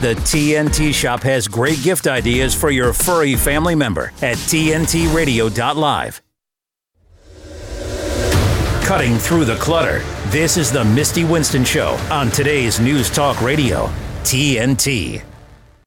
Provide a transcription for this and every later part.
The TNT Shop has great gift ideas for your furry family member at TNTRadio.live. Cutting through the clutter, this is the Misty Winston Show on today's News Talk Radio, TNT.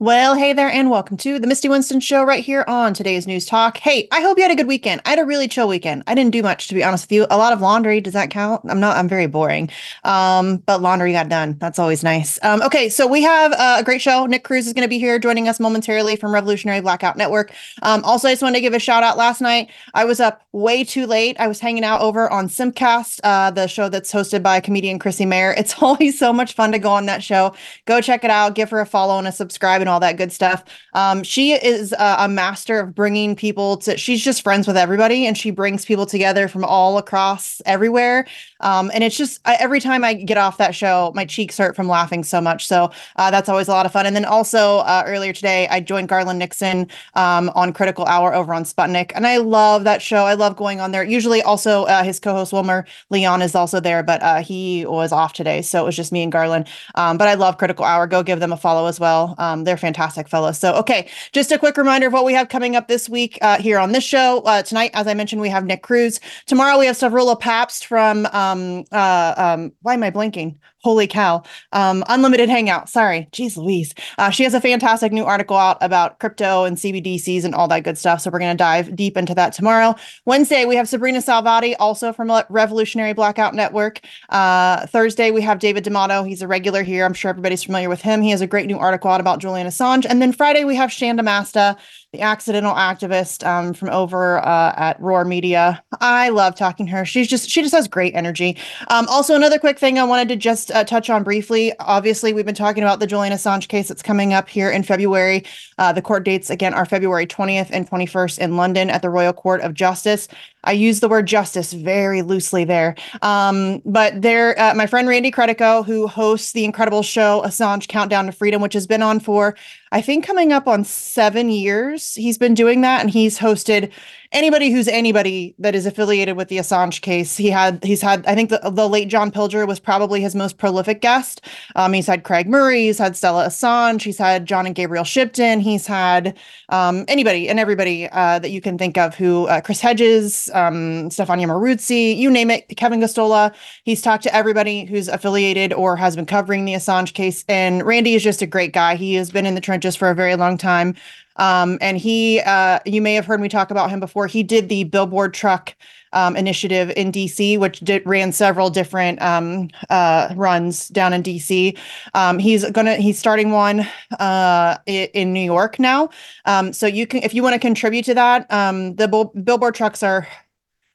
Well, hey there, and welcome to the Misty Winston Show right here on today's News Talk. Hey, I hope you had a good weekend. I had a really chill weekend. I didn't do much, to be honest with you. A lot of laundry. Does that count? I'm not. I'm very boring. Um, but laundry got done. That's always nice. Um, okay, so we have uh, a great show. Nick Cruse is going to be here joining us momentarily from Revolutionary Blackout Network. Um, also, I just wanted to give a shout out. Last night, I was up way too late. I was hanging out over on Simcast, uh, the show that's hosted by comedian Chrissie Mayr. It's always so much fun to go on that show. Go check it out. Give her a follow and a subscribe and all that good stuff. Um, she is a, a master of bringing people to. She's just friends with everybody, and she brings people together from all across everywhere. Um, and it's just I, every time I get off that show, my cheeks hurt from laughing so much. So uh, that's always a lot of fun. And then also uh, earlier today, I joined Garland Nixon um, on Critical Hour over on Sputnik, and I love that show. I love going on there. Usually, also uh, his co-host Wilmer Leon is also there, but uh, he was off today, so it was just me and Garland. Um, but I love Critical Hour. Go give them a follow as well. Um, they're fantastic fellows. So okay, just a quick reminder of what we have coming up this week uh, here on this show. Uh, tonight, as I mentioned, we have Nick Cruse. Tomorrow, we have Savrula Pabst from um, uh, um, why am I blinking? Holy cow. Um, Unlimited Hangout. Sorry. Jeez Louise. Uh, she has a fantastic new article out about crypto and CBDCs and all that good stuff. So we're going to dive deep into that tomorrow. Wednesday, we have Sabrina Salvati, also from Revolutionary Blackout Network. Uh, Thursday, we have David D'Amato. He's a regular here. I'm sure everybody's familiar with him. He has a great new article out about Julian Assange. And then Friday, we have Shanda Masta, the accidental activist um, from over uh, at Roar Media. I love talking to her. She's just, she just has great energy. Um, also, another quick thing I wanted to just uh, touch on briefly. Obviously, we've been talking about the Julian Assange case that's coming up here in February. Uh, the court dates again are February 20th and 21st in London at the Royal Court of Justice. I use the word justice very loosely there. Um, but there, uh, my friend Randy Credico, who hosts the incredible show Assange Countdown to Freedom, which has been on for, I think, coming up on seven years. He's been doing that, and he's hosted anybody who's anybody that is affiliated with the Assange case. He had he's had I think the, the late John Pilger was probably his most prolific guest. Um, he's had Craig Murray, he's had Stella Assange, he's had John and Gabriel Shipton, he's had um, anybody and everybody uh, that you can think of who uh, Chris Hedges, um, Stefania Maurizi, you name it, Kevin Gosztola. He's talked to everybody who's affiliated or has been covering the Assange case. And Randy is just a great guy. He has been in the trenches for a very long time. Um, and he, uh, you may have heard me talk about him before. He did the billboard truck um, initiative in DC, which did, ran several different um, uh, runs down in DC. Um, he's gonna he's starting one uh, in New York now. Um, so you can if you want to contribute to that. Um, the billboard trucks are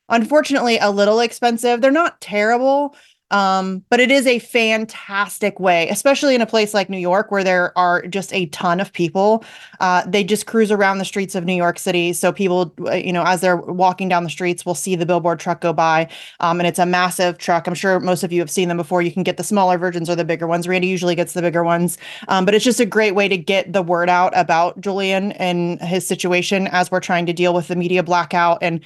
unfortunately a little expensive. They're not terrible. Um, but it is a fantastic way, especially in a place like New York where there are just a ton of people. Uh, they just cruise around the streets of New York City. So people, uh, you know, as they're walking down the streets, will see the billboard truck go by. Um, and it's a massive truck. I'm sure most of you have seen them before. You can get the smaller versions or the bigger ones. Randy usually gets the bigger ones. Um, but it's just a great way to get the word out about Julian and his situation as we're trying to deal with the media blackout and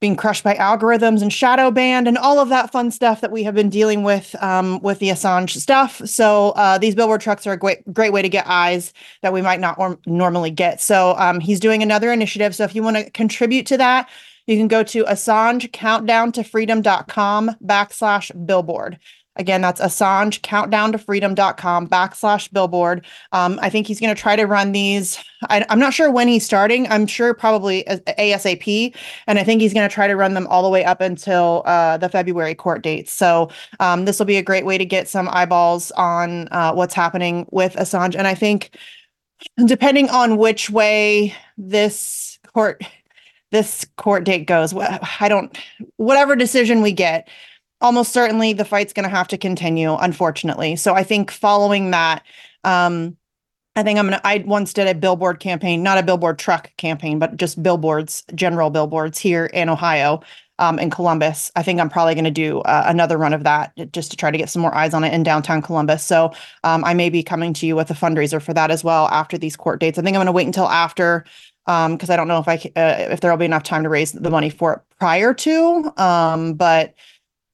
being crushed by algorithms and shadow banned and all of that fun stuff that we have been dealing with um, with the Assange stuff. So uh, these billboard trucks are a great great way to get eyes that we might not or- normally get. So um, he's doing another initiative. So if you want to contribute to that, you can go to Assange countdown to freedom.com backslash billboard. Again, that's Assange countdown to freedom.com backslash billboard. Um, I think he's going to try to run these. I, am not sure when he's starting. I'm sure probably ASAP. And I think he's going to try to run them all the way up until uh, the February court dates. So um, this will be a great way to get some eyeballs on uh, what's happening with Assange. And I think depending on which way this court this court date goes i don't whatever decision we get almost certainly the fight's going to have to continue unfortunately so i think following that um i think i'm gonna i once did a billboard campaign not a billboard truck campaign but just billboards general billboards here in ohio um, in Columbus. I think I'm probably going to do uh, another run of that just to try to get some more eyes on it in downtown Columbus. So um, I may be coming to you with a fundraiser for that as well after these court dates. I think I'm going to wait until after because um, I don't know if I uh, if there will be enough time to raise the money for it prior to. Um, but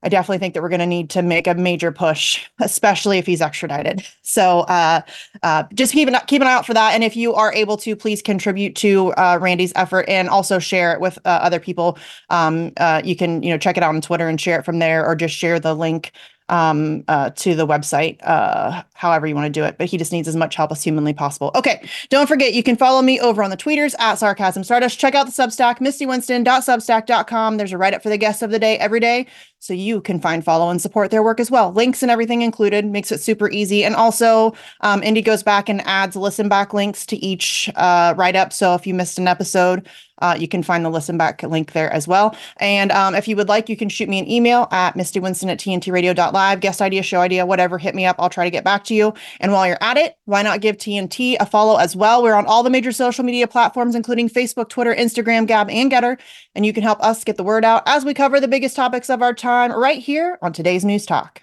I definitely think that we're going to need to make a major push, especially if he's extradited. So uh, uh, just keep an, keep an eye out for that. And if you are able to, please contribute to uh, Randy's effort and also share it with uh, other people. Um, uh, you can you know check it out on Twitter and share it from there, or just share the link um, uh, to the website, uh, however you want to do it. But he just needs as much help as humanly possible. Okay, don't forget you can follow me over on the tweeters at sarcasm stardust. Check out the Substack, mistywinston.substack.com. There's a write up for the guests of the day every day so you can find, follow, and support their work as well. Links and everything included makes it super easy. And also, um, Indy goes back and adds listen back links to each uh, write up. So if you missed an episode, uh, you can find the listen back link there as well. And um, if you would like, you can shoot me an email at mistywinston at tntradio.live, guest idea, show idea, whatever, hit me up. I'll try to get back to you. And while you're at it, why not give TNT a follow as well? We're on all the major social media platforms, including Facebook, Twitter, Instagram, Gab, and Gettr. And you can help us get the word out as we cover the biggest topics of our time right here on today's News Talk.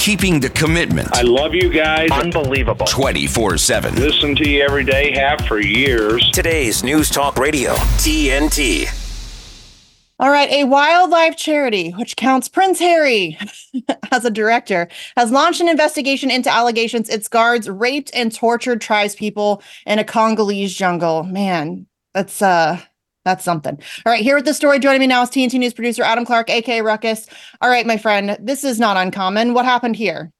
Keeping the commitment. I love you guys. Unbelievable. 24 7. Listen to you every day, have for years. Today's News Talk Radio, TNT. All right, a wildlife charity, which counts Prince Harry as a director, has launched an investigation into allegations its guards raped and tortured tribespeople in a Congolese jungle. Man, that's uh that's something. All right, here with the story. Joining me now is TNT News producer Adam Clark, aka Ruckus. All right, my friend, this is not uncommon. What happened here?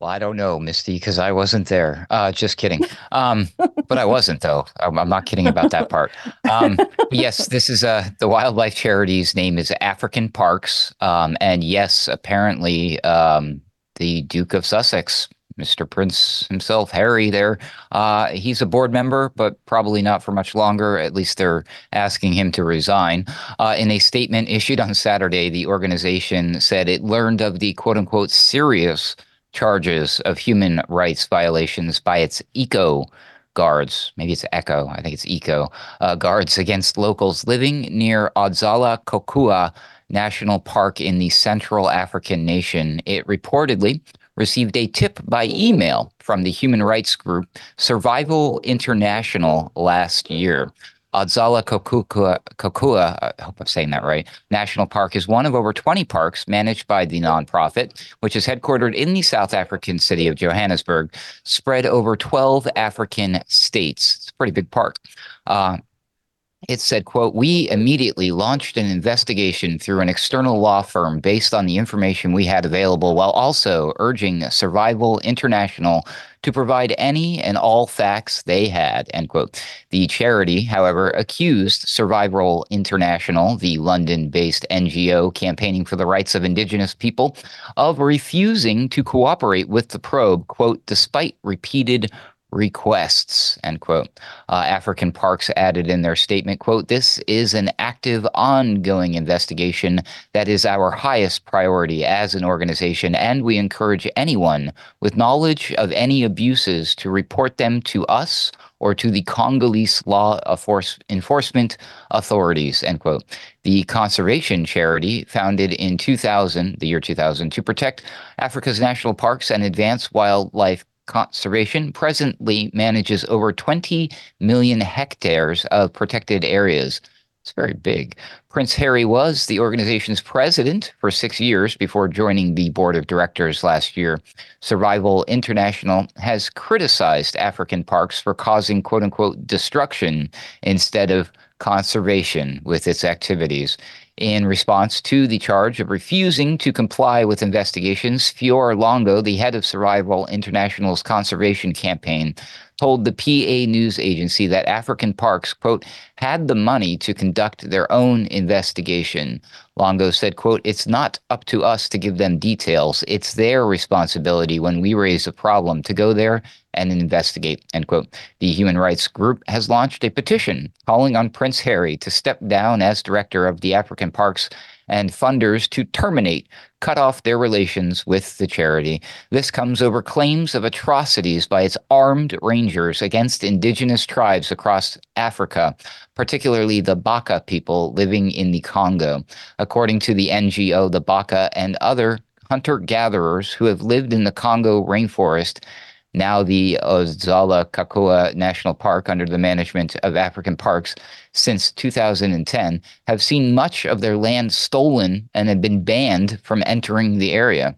Well, I don't know, Misty, because I wasn't there. Uh, just kidding. Um, but I wasn't, though. I'm, I'm, not kidding about that part. Um, yes, this is uh, the wildlife charity's name is African Parks. Um, and yes, apparently um, the Duke of Sussex Mr. Prince himself, Harry, there. Uh, he's a board member, but probably not for much longer. At least they're asking him to resign. Uh, in a statement issued on Saturday, the organization said it learned of the quote unquote serious charges of human rights violations by its eco guards. Maybe it's Echo. I think it's Eco uh, guards against locals living near Odzala Kokua National Park in the Central African nation. It reportedly received a tip by email from the human rights group Survival International last year. Odzala Kokua, Kokua, I hope I'm saying that right, National Park is one of over 20 parks managed by the nonprofit, which is headquartered in the South African city of Johannesburg, spread over 12 African states. It's a pretty big park. Uh, it said quote we immediately launched an investigation through an external law firm based on the information we had available while also urging survival international to provide any and all facts they had end quote. The charity however accused survival international the london-based ngo campaigning for the rights of indigenous people of refusing to cooperate with the probe quote despite repeated requests end quote uh, african parks added in their statement quote this is an active ongoing investigation that is our highest priority as an organization and we encourage anyone with knowledge of any abuses to report them to us or to the Congolese law enforcement authorities, end quote. The conservation charity, founded in 2000, the year 2000, to protect Africa's national parks and advance wildlife Conservation presently manages over 20 million hectares of protected areas. It's very big. Prince Harry was the organization's president for six years before joining the board of directors last year. Survival International has criticized African parks for causing quote unquote destruction instead of conservation with its activities. In response to the charge of refusing to comply with investigations, Fiore Longo, the head of Survival International's conservation campaign, told the PA news agency that African parks, quote, had the money to conduct their own investigation. Longo said, quote, it's not up to us to give them details. It's their responsibility when we raise a problem to go there and investigate, end quote. The human rights group has launched a petition calling on Prince Harry to step down as director of the African parks and funders to terminate, cut off their relations with the charity. This comes over claims of atrocities by its armed rangers against indigenous tribes across Africa, particularly the Baka people living in the Congo. According to the NGO, the Baka and other hunter gatherers who have lived in the Congo rainforest now the Ozala Kakua National Park, under the management of African Parks since 2010, have seen much of their land stolen and have been banned from entering the area.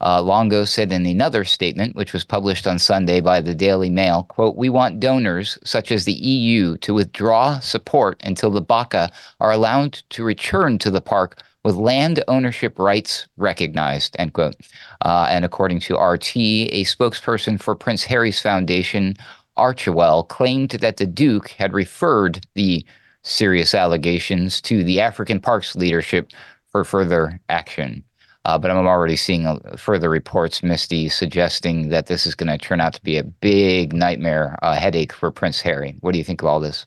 Uh, Longo said in another statement, which was published on Sunday by the Daily Mail, quote, we want donors such as the EU to withdraw support until the Baka are allowed to return to the park with land ownership rights recognized, end quote. Uh, and according to RT, a spokesperson for Prince Harry's foundation, Archewell, claimed that the Duke had referred the serious allegations to the African Parks leadership for further action. Uh, but I'm already seeing uh, further reports, Misty, suggesting that this is going to turn out to be a big nightmare, headache for Prince Harry. What do you think of all this?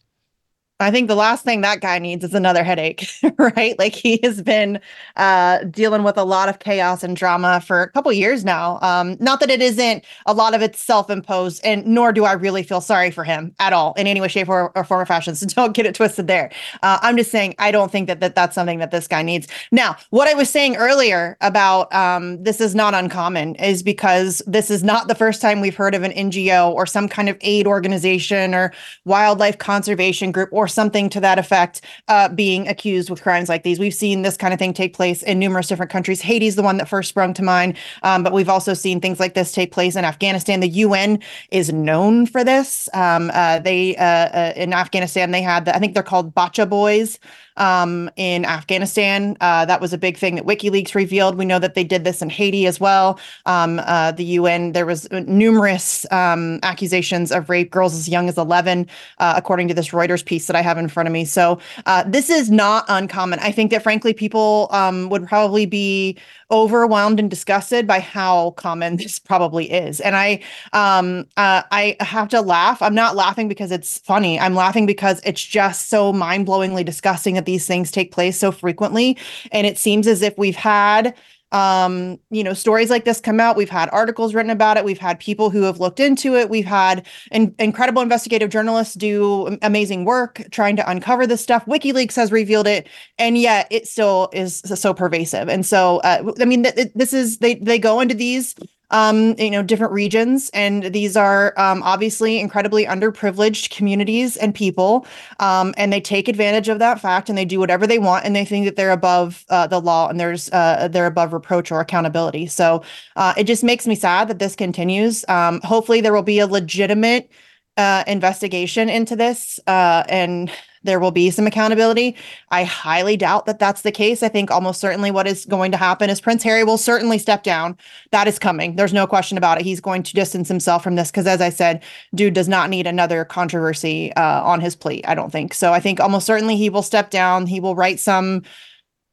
I think the last thing that guy needs is another headache, right? Like he has been uh, dealing with a lot of chaos and drama for a couple years now. Um, not that it isn't a lot of it's self-imposed, and nor do I really feel sorry for him at all in any way, shape, or, or form or fashion. So don't get it twisted there. Uh, I'm just saying I don't think that, that that's something that this guy needs. Now, what I was saying earlier about um, this is not uncommon is because this is not the first time we've heard of an NGO or some kind of aid organization or wildlife conservation group or or something to that effect uh, being accused with crimes like these. We've seen this kind of thing take place in numerous different countries. Haiti's the one that first sprung to mind, um, but we've also seen things like this take place in Afghanistan. The UN is known for this. Um, uh, they uh, uh in Afghanistan they had the, I think they're called Bacha Boys um, in Afghanistan. Uh, that was a big thing that WikiLeaks revealed. We know that they did this in Haiti as well. Um, uh, the UN, there was numerous um, accusations of rape, girls as young as 11, uh, according to this Reuters piece that I have in front of me. So uh, this is not uncommon. I think that frankly, people um, would probably be overwhelmed and disgusted by how common this probably is. And I um uh, I have to laugh. I'm not laughing because it's funny. I'm laughing because it's just so mind-blowingly disgusting that these things take place so frequently and it seems as if we've had um you know stories like this come out. We've had articles written about it. We've had people who have looked into it. We've had in- incredible investigative journalists do amazing work trying to uncover this stuff. Wikileaks has revealed it and yet it still is so pervasive. And so uh, i mean th- th- this is they they go into these um, you know, different regions. And these are um, obviously incredibly underprivileged communities and people. Um, and they take advantage of that fact and they do whatever they want and they think that they're above uh, the law and there's uh, they're above reproach or accountability. So uh, it just makes me sad that this continues. Um, hopefully, there will be a legitimate uh, investigation into this uh, and there will be some accountability. I highly doubt that that's the case. I think almost certainly what is going to happen is Prince Harry will certainly step down. That is coming. There's no question about it. He's going to distance himself from this because, as I said, dude does not need another controversy uh, on his plate. I don't think so. I think almost certainly he will step down. He will write some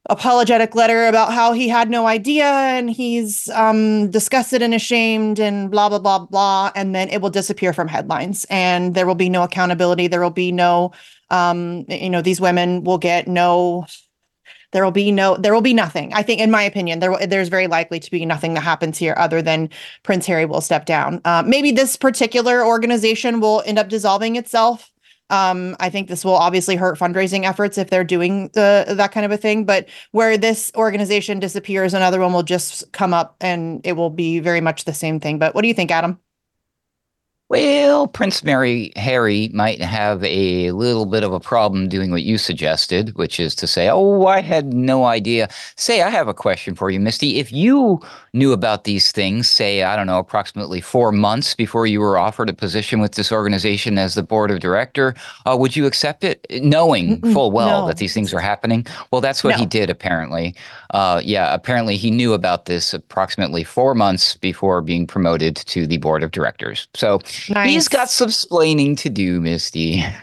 apologetic letter about how he had no idea and he's um, disgusted and ashamed and blah blah blah blah and then it will disappear from headlines and there will be no accountability there will be no um, you know these women will get no there will be no there will be nothing i think in my opinion there there's very likely to be nothing that happens here other than prince harry will step down uh, maybe this particular organization will end up dissolving itself um, I think this will obviously hurt fundraising efforts if they're doing that kind of a thing. But where this organization disappears, another one will just come up and it will be very much the same thing. But what do you think, Adam? Well, Prince Mary Harry might have a little bit of a problem doing what you suggested, which is to say, "Oh, I had no idea." Say, I have a question for you, Misty. If you knew about these things, say, I don't know, approximately four months before you were offered a position with this organization as the board of director, uh, would you accept it, knowing Mm-mm, full well no. that these things are happening? Well, that's what no. he did, apparently. Uh, yeah, apparently he knew about this approximately four months before being promoted to the board of directors. So nice. he's got some splaining to do, Misty.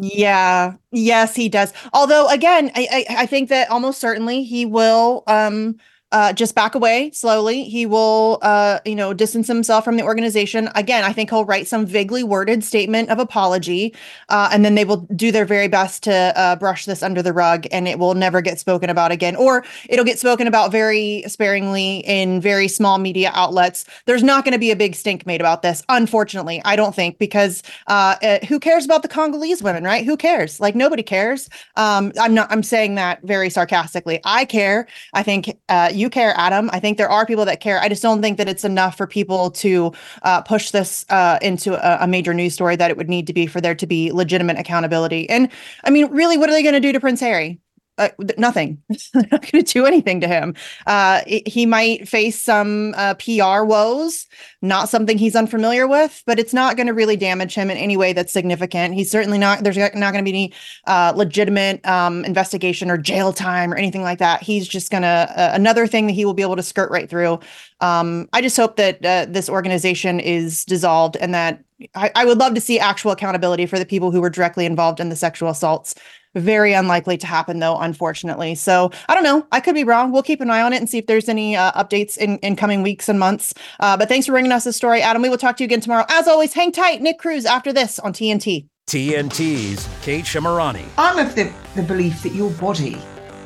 Yeah. Yes, he does. Although, again, I, I, I think that almost certainly he will um uh, just back away slowly. He will, uh, you know, distance himself from the organization. Again, I think he'll write some vaguely worded statement of apology, uh, and then they will do their very best to uh, brush this under the rug, and it will never get spoken about again, or it'll get spoken about very sparingly in very small media outlets. There's not going to be a big stink made about this, unfortunately. I don't think because uh, uh, who cares about the Congolese women, right? Who cares? Like nobody cares. Um, I'm not. I'm saying that very sarcastically. I care. I think you you care, Adam. I think there are people that care. I just don't think that it's enough for people to uh, push this uh, into a, a, major news story that it would need to be for there to be legitimate accountability. And I mean, really, what are they going to do to Prince Harry? Uh, nothing. They're not going to do anything to him. Uh, he might face some uh, PR woes, not something he's unfamiliar with, but it's not going to really damage him in any way that's significant. He's certainly not. There's not going to be any uh, legitimate um, investigation or jail time or anything like that. He's just going to uh, another thing that he will be able to skirt right through. Um, I just hope that uh, this organization is dissolved and that I, I would love to see actual accountability for the people who were directly involved in the sexual assaults very unlikely to happen, though, unfortunately. So I don't know. I could be wrong. We'll keep an eye on it and see if there's any uh, updates in, in coming weeks and months. Uh, but thanks for bringing us this story, Adam. We will talk to you again tomorrow. As always, hang tight. Nick Cruse after this on TNT. TNT's Kate Shemirani. I'm of the, the belief that your body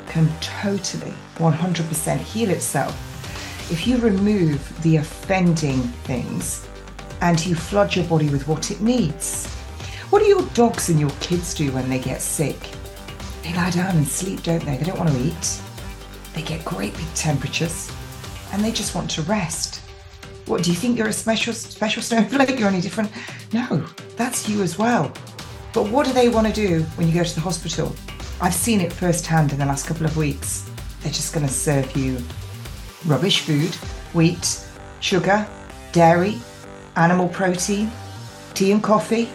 can totally 100% heal itself if you remove the offending things and you flood your body with what it needs. What do your dogs and your kids do when they get sick? They lie down and sleep, don't they? They don't want to eat. They get great big temperatures and they just want to rest. What do you think you're a special special snowflake? You're any different? No, that's you as well. But what do they want to do when you go to the hospital? I've seen it firsthand in the last couple of weeks. They're just going to serve you rubbish food, wheat, sugar, dairy, animal protein, tea and coffee,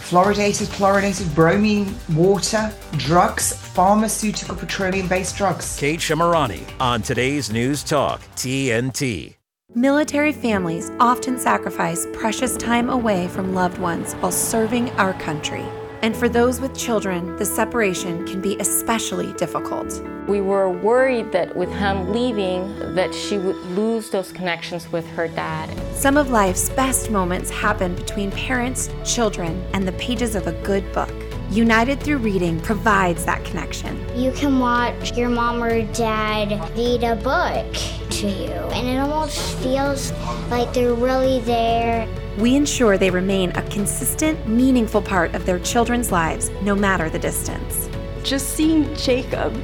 fluoridated, chlorinated, bromine, water, drugs, pharmaceutical, petroleum based drugs. Kate Shemirani on today's News Talk, TNT. Military families often sacrifice precious time away from loved ones while serving our country. And for those with children, the separation can be especially difficult. We were worried that with him leaving that she would lose those connections with her dad. Some of life's best moments happen between parents, children, and the pages of a good book. United Through Reading provides that connection. You can watch your mom or dad read a book to you, and it almost feels like they're really there we ensure they remain a consistent, meaningful part of their children's lives, no matter the distance. Just seeing Jacob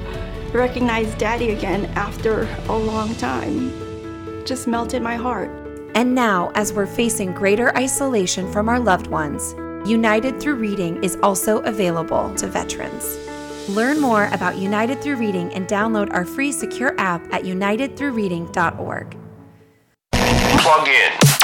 recognize daddy again after a long time just melted my heart. And now, as we're facing greater isolation from our loved ones, United Through Reading is also available to veterans. Learn more about United Through Reading and download our free secure app at unitedthroughreading.org. Plug in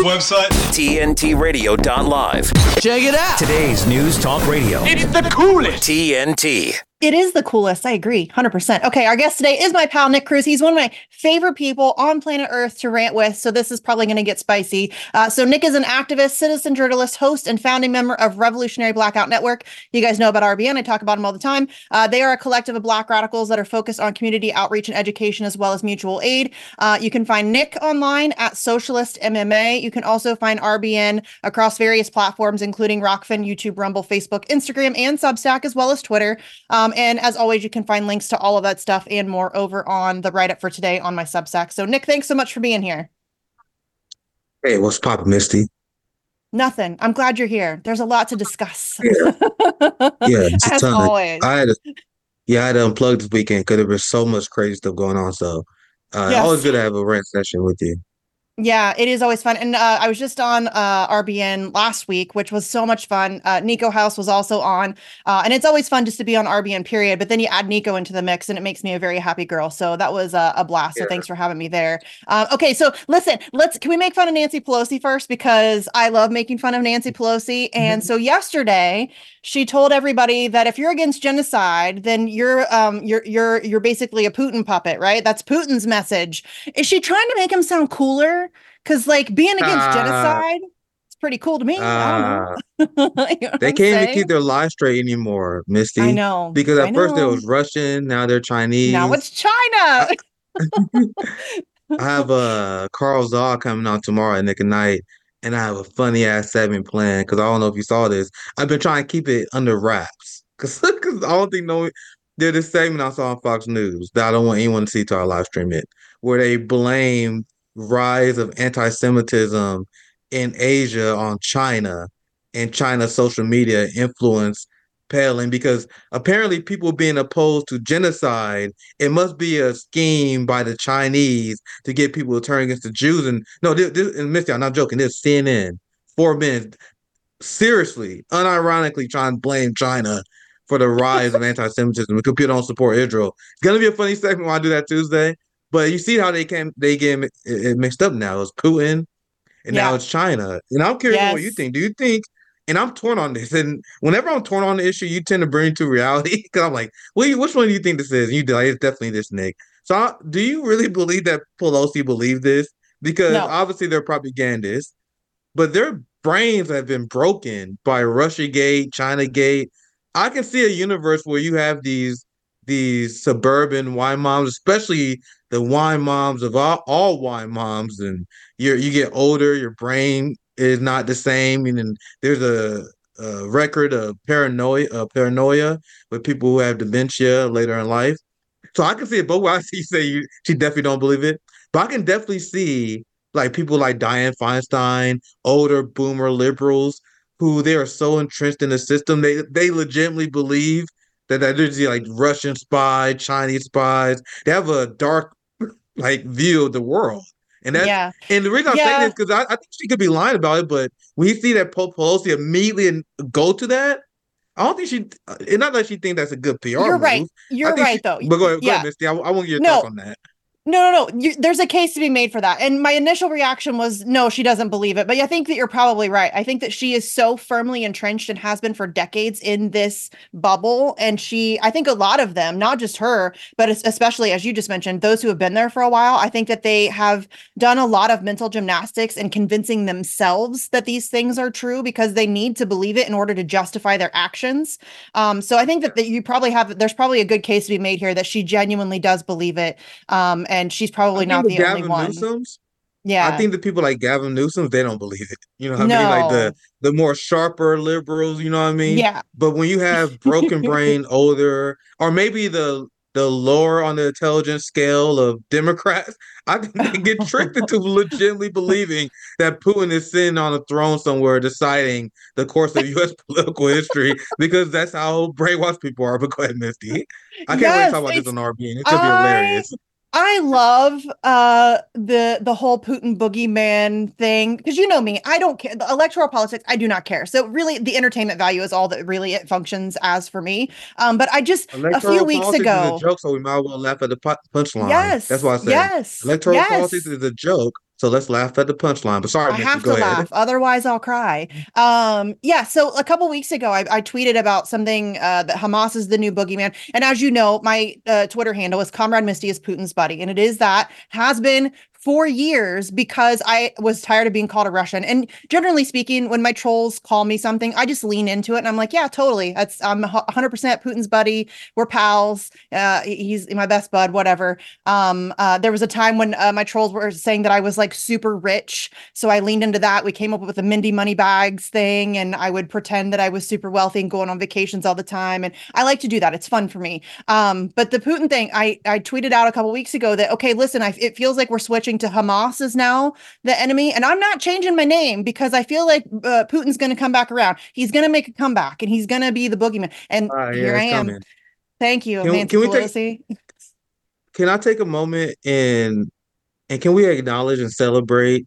Website TNTRadio.live. Check it out. Today's News Talk Radio. It's the coolest. TNT. It is the coolest. I agree. 100%. Okay. Our guest today is my pal, Nick Cruse. He's one of my favorite people on planet Earth to rant with. So this is probably going to get spicy. Uh, so Nick is an activist, citizen journalist, host, and founding member of Revolutionary Blackout Network. You guys know about RBN. I talk about them all the time. Uh, they are a collective of Black radicals that are focused on community outreach and education as well as mutual aid. Uh, you can find Nick online at Socialist MMA. You can also find RBN across various platforms, including Rokfin, YouTube, Rumble, Facebook, Instagram, and Substack, as well as Twitter. Um, and as always, you can find links to all of that stuff and more over on the write up for today on my Substack. So, Nick, thanks so much for being here. Hey, what's poppin', Misty? Nothing. I'm glad you're here. There's a lot to discuss. Yeah, yeah as always. I had a, yeah, I had to unplug this weekend because there was so much crazy stuff going on. So, uh, yes. always good to have a rant session with you. Yeah, it is always fun. And uh, I was just on uh, RBN last week, which was so much fun. Uh, Niko House was also on. Uh, and it's always fun just to be on RBN, period. But then you add Niko into the mix and it makes me a very happy girl. So that was a, a blast. Yeah. So thanks for having me there. Um, okay, so listen, let's can we make fun of Nancy Pelosi first? Because I love making fun of Nancy Pelosi. And mm-hmm. so yesterday, she told everybody that if you're against genocide, then you're um you're you're you're basically a Putin puppet, right? That's Putin's message. Is she trying to make him sound cooler? Because like being against uh, genocide, it's pretty cool to me. Uh, I don't know. you know they can't even keep their lies straight anymore, Misty. I know. Because at first it was Russian, now they're Chinese. Now it's China. I have uh Carl Zha coming out tomorrow at Nick and Night and I have a funny ass segment planned because I don't know if you saw this. I've been trying to keep it under wraps because I don't think no did a segment I saw on Fox News that I don't want anyone to see to our live stream it, where they blame rise of anti-Semitism in Asia on China and China's social media influence Palin because apparently people being opposed to genocide, it must be a scheme by the Chinese to get people to turn against the Jews. And no, this, this and Misty, I'm not joking. This CNN, four minutes, seriously, unironically trying to blame China for the rise of anti-Semitism because people don't support Israel. It's gonna be a funny segment when I do that Tuesday. But you see how they came, they get it mixed up now. It's Putin, and yeah. now it's China. And I'm curious yes. what you think. Do you think and I'm torn on this. And whenever I'm torn on the issue, you tend to bring to reality because I'm like, well, which one do you think this is? And you like, it's definitely this, Nick. So, I, do you really believe that Pelosi believed this? Because no. obviously they're propagandists, but their brains have been broken by Russia Gate, China Gate. I can see a universe where you have these these suburban wine moms, especially the wine moms of all, all wine moms, and you you get older, your brain is not the same. And there's a, a record of paranoia, uh, paranoia with people who have dementia later in life. So I can see it both ways. You say you, she definitely don't believe it, but I can definitely see like people like diane Feinstein, older boomer liberals who they are so entrenched in the system they they legitimately believe that, that there's like Russian spies, Chinese spies. They have a dark like view of the world. And that, yeah. and the reason I'm yeah. saying this because I, I, think she could be lying about it, but you see that Pope Pelosi immediately go to that, I don't think she. Uh, it's not that she think that's a good PR. You're move. right. You're right, she, though. But go ahead, yeah. go ahead Misty. I, I want your no, thoughts on that. No, no, no. You, there's a case to be made for that. And my initial reaction was, no, she doesn't believe it. But I think that you're probably right. I think that she is so firmly entrenched and has been for decades in this bubble. And she, I think a lot of them, not just her, but especially as you just mentioned, those who have been there for a while, I think that they have done a lot of mental gymnastics and convincing themselves that these things are true because they need to believe it in order to justify their actions. Um, so I think that, that you probably have, there's probably a good case to be made here that she genuinely does believe it. Um, and she's probably not the Gavin only one. Newsom's, yeah, I think the people like Gavin Newsom they don't believe it. You know what no. I mean? Like the the more sharper liberals. You know what I mean? Yeah. But when you have broken brain, older, or maybe the the lower on the intelligence scale of Democrats, I think they get tricked into legitimately believing that Putin is sitting on a throne somewhere deciding the course of U.S. political history because that's how brainwashed people are. But go ahead, Misty. I can't yes, wait to talk about this on RBN. It's gonna be hilarious. I love uh the the whole Putin boogeyman thing because you know me, I don't care. The electoral politics, I do not care. So really, the entertainment value is all that really it functions as for me. Um, but I just electoral a few weeks ago, a joke, so we might as well laugh at the punchline. Yes, that's why I said yes. Electoral yes. politics is a joke, so let's laugh at the punchline. But sorry, I have to laugh, otherwise I'll cry. Um, yeah. So a couple weeks ago, I, I tweeted about something uh, that Hamas is the new boogeyman, and as you know, my uh, Twitter handle is Comrade Misty is Putin's buddy, and it is that has been for years because I was tired of being called a Russian. And generally speaking, when my trolls call me something, I just lean into it and I'm like, yeah, totally. That's I'm 100% Putin's buddy. We're pals. Uh, he's my best bud, whatever. Um, uh, there was a time when uh, my trolls were saying that I was like super rich, so I leaned into that. We came up with the Mindy money bags thing, and I would pretend that I was super wealthy and going on vacations all the time. And I like to do that. It's fun for me. Um, but the Putin thing, I I tweeted out a couple weeks ago that okay, listen, I, it feels like we're switching switching to Hamas is now the enemy. And I'm not changing my name because I feel like uh, Putin's going to come back around. He's going to make a comeback and he's going to be the boogeyman. And uh, yeah, here I am. Coming. Thank you, can, can Pelosi. Take, can I take a moment and and can we acknowledge and celebrate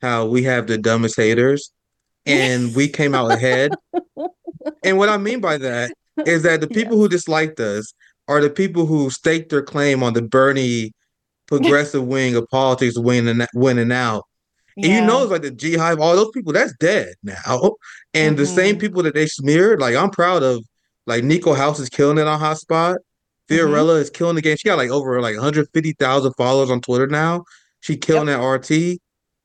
how we have the dumbest haters and we came out ahead? and what I mean by that is that the people who disliked us are the people who staked their claim on the Bernie progressive wing of politics winning winning out. And you know, it's like the G Hive, all those people, that's dead now. And mm-hmm. the same mm-hmm. people that they smeared, like I'm proud of, like Niko House is killing it on Hotspot. Fiorella mm-hmm. is killing the game. She got like over like 150,000 followers on Twitter now. She killing yep. that RT.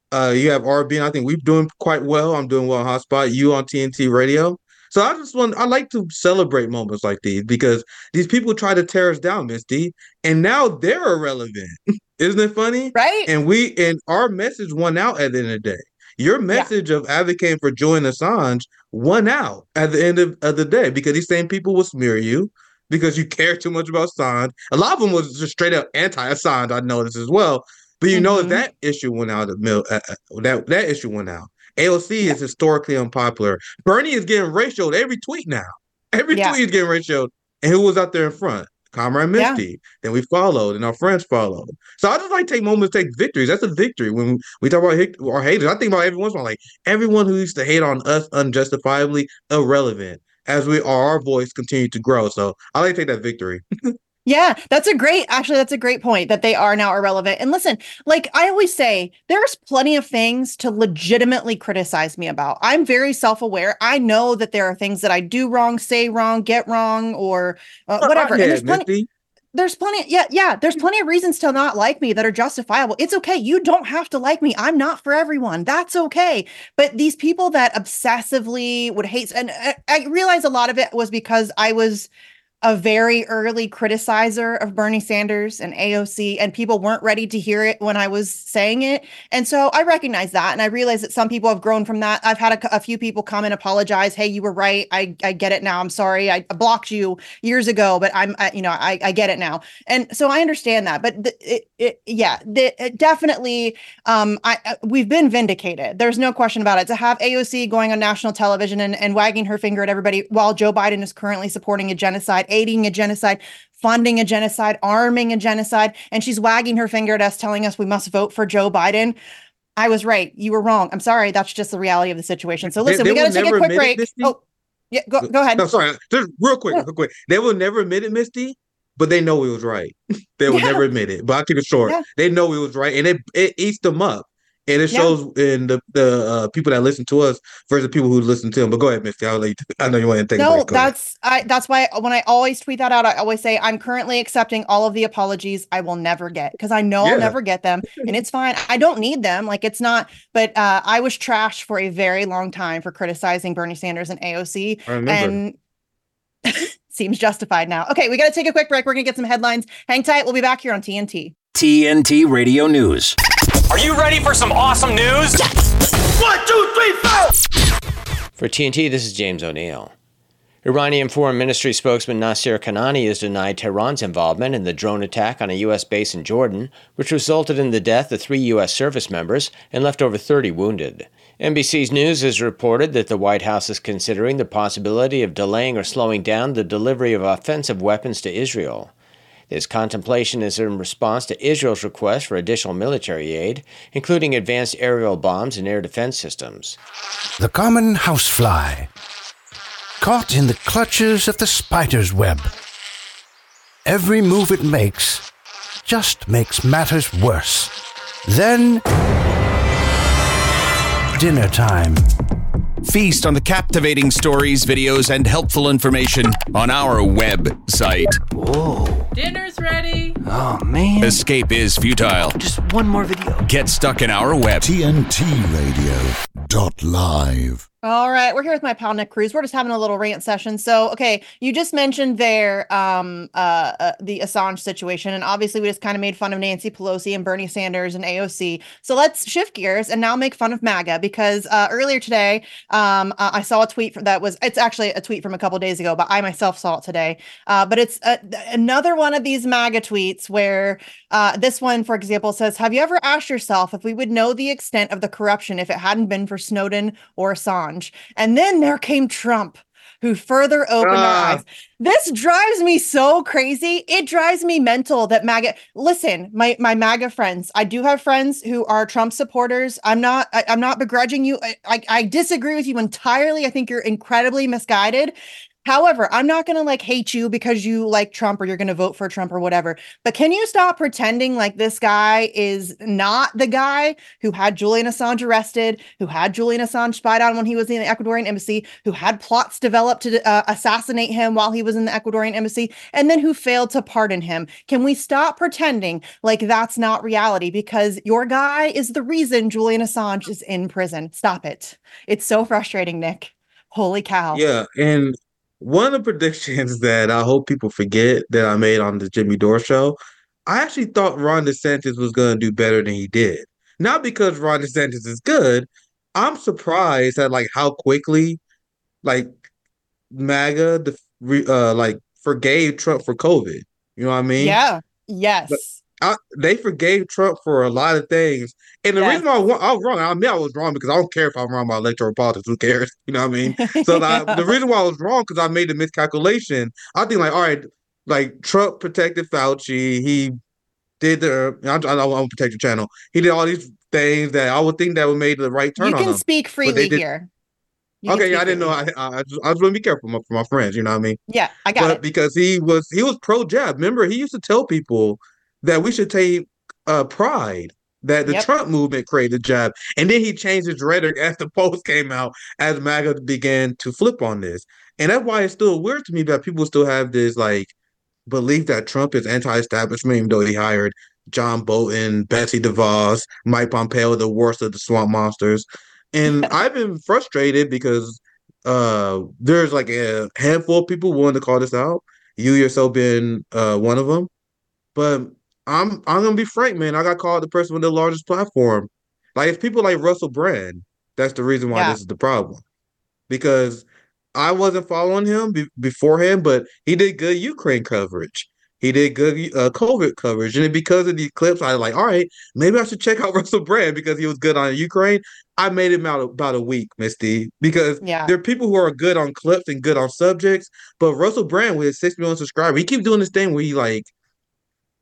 Uh, you have RB, and I think we're doing quite well. I'm doing well on Hotspot. You on TNT Radio. So I just want I like to celebrate moments like these because these people try to tear us down, Misty, and now they're irrelevant. Isn't it funny? Right. And we and our message won out at the end of the day. Your message yeah. of advocating for joining Assange won out at the end of, of the day because these same people will smear you because you care too much about Assange. A lot of them was just straight up anti-Assange. I noticed as well. But you mm-hmm. know that issue went out of mill. Uh, uh, that that issue went out. AOC is historically unpopular. Bernie is getting ratioed every tweet now. Every Yeah. tweet is getting ratioed. And who was out there in front? Comrade and Yeah. Misty. Then we followed, and our friends followed. So I just like take moments, to take victories. That's a victory. When we talk about our haters, I think about every once in a while, like everyone who used to hate on us unjustifiably, irrelevant. As we are. our voice continued to grow. So I like to take that victory. Yeah, that's a great, actually, that's a great point that they are now irrelevant. And listen, like I always say, there's plenty of things to legitimately criticize me about. I'm very self aware. I know that there are things that I do wrong, say wrong, get wrong, or uh, whatever. And there's plenty. There's plenty, yeah, yeah. There's plenty of reasons to not like me that are justifiable. It's okay. You don't have to like me. I'm not for everyone. That's okay. But these people that obsessively would hate, and I, I realize a lot of it was because I was a very early criticizer of Bernie Sanders and AOC, and people weren't ready to hear it when I was saying it. And so I recognize that. And I realize that some people have grown from that. I've had a, a few people come and apologize. Hey, you were right. I, I get it now. I'm sorry. I blocked you years ago, but I'm, I, you know, I, I get it now. And so I understand that. But the, it, it, yeah, the, it definitely, um, I, I- we've been vindicated. There's no question about it. To have AOC going on national television and, and wagging her finger at everybody while Joe Biden is currently supporting a genocide, aiding a genocide, funding a genocide, arming a genocide, and she's wagging her finger at us, telling us we must vote for Joe Biden. I was right. You were wrong. I'm sorry. That's just the reality of the situation. So listen, they we got to take a quick admit it, break. Oh, yeah. Go go ahead. No, sorry. Just real quick, real quick. They will never admit it, Misty, but they know we was right. they will Yeah. never admit it. But I'll keep it short. Yeah. They know we was right, and it it eats them up. And it Yeah. shows in the the uh, people that listen to us versus people who listen to them. But go ahead, Misty. I'll let you. I know you want to take No, break. That's I that's why when I always tweet that out, I always say I'm currently accepting all of the apologies I will never get because I know Yeah. I'll never get them and it's fine. I don't need them. Like it's not, but uh I was trashed for a very long time for criticizing Bernie Sanders and AOC. I remember. And seems justified now. Okay, we gotta take a quick break. We're gonna get some headlines. Hang tight, we'll be back here on TNT. TNT Radio News. Are you ready for some awesome news? One, two, three, four. For TNT, this is James O'Neill. Iranian Foreign Ministry spokesman Nasser Kanaani has denied Tehran's involvement in the drone attack on a U.S. base in Jordan, which resulted in the death of three U.S. service members and left over 30 wounded. NBC's News has reported that the White House is considering the possibility of delaying or slowing down the delivery of offensive weapons to Israel. This contemplation is in response to Israel's request for additional military aid, including advanced aerial bombs and air defense systems. The common housefly, caught in the clutches of the spider's web. Every move it makes just makes matters worse. Then, dinner time. Feast on the captivating stories, videos, and helpful information on our website. Whoa. Dinner's ready. Oh, man. Escape is futile. Just one more video. Get stuck in our web. TNT Radio dot live. All right, we're here with my pal Nick Cruse. We're just having a little rant session. So, okay, you just mentioned there um, uh, uh, the Assange situation, and obviously we just kind of made fun of Nancy Pelosi and Bernie Sanders and AOC. So let's shift gears and now make fun of MAGA because uh, earlier today um, uh, I saw a tweet that was it's actually a tweet from a couple days ago, but I myself saw it today. Uh, but it's uh, another one of these MAGA tweets where this one, for example, says, "Have you ever asked yourself if we would know the extent of the corruption if it hadn't been for Snowden or Assange?" And then there came Trump, who further opened our Ah. eyes. This drives me so crazy. It drives me mental that MAGA. Listen, my my MAGA friends. I do have friends who are Trump supporters. I'm not. I, I'm not begrudging you. I, I I disagree with you entirely. I think you're incredibly misguided. However, I'm not going to like hate you because you like Trump or you're going to vote for Trump or whatever. But can you stop pretending like this guy is not the guy who had Julian Assange arrested, who had Julian Assange spied on when he was in the Ecuadorian embassy, who had plots developed to uh, assassinate him while he was in the Ecuadorian embassy, and then who failed to pardon him? Can we stop pretending like that's not reality? Because your guy is the reason Julian Assange is in prison. Stop it. It's so frustrating, Nick. Holy cow. Yeah, and one of the predictions that I hope people forget that I made on the Jimmy Dore show, I actually thought Ron DeSantis was going to do better than he did. Not because Ron DeSantis is good. I'm surprised at like how quickly, like MAGA, the re- uh, like forgave Trump for COVID. You know what I mean? Yeah. Yes. I, they forgave Trump for a lot of things. And the reason why I was, I was wrong, I mean, I was wrong because I don't care if I'm wrong about electoral politics. Who cares? You know what I mean? So yeah. the reason why I was wrong because I made a miscalculation. I think like, all right, like Trump protected Fauci. He did the. I, I don't want to protect your channel. He did all these things that I would think that would made the right turn. You can speak freely here. okay, yeah, I didn't know. I I, just, I was going to be careful for my, for my, friends. You know what I mean? Yeah, I got but it. Because he was he was pro jab. Remember, he used to tell people that we should take uh, pride that the yep. Trump movement created jab, and then he changed his rhetoric as the post came out, as MAGA began to flip on this, and that's why it's still weird to me that people still have this like belief that Trump is anti-establishment, even though he hired John Bolton, Betsy DeVos, Mike Pompeo, the worst of the swamp monsters. And I've been frustrated because uh, there's like a handful of people willing to call this out. You yourself being uh, one of them. But I'm I'm gonna be frank, man. I got called the person with the largest platform. Like it's people like Russell Brand. That's the reason why yeah. this is the problem. Because I wasn't following him be- beforehand, but he did good Ukraine coverage. He did good uh, COVID coverage, and because of the clips, I was like, all right, maybe I should check out Russell Brand because he was good on Ukraine. I made him out about a week, Misty, because yeah. there are people who are good on clips and good on subjects, but Russell Brand with his six million subscribers, he keeps doing this thing where he like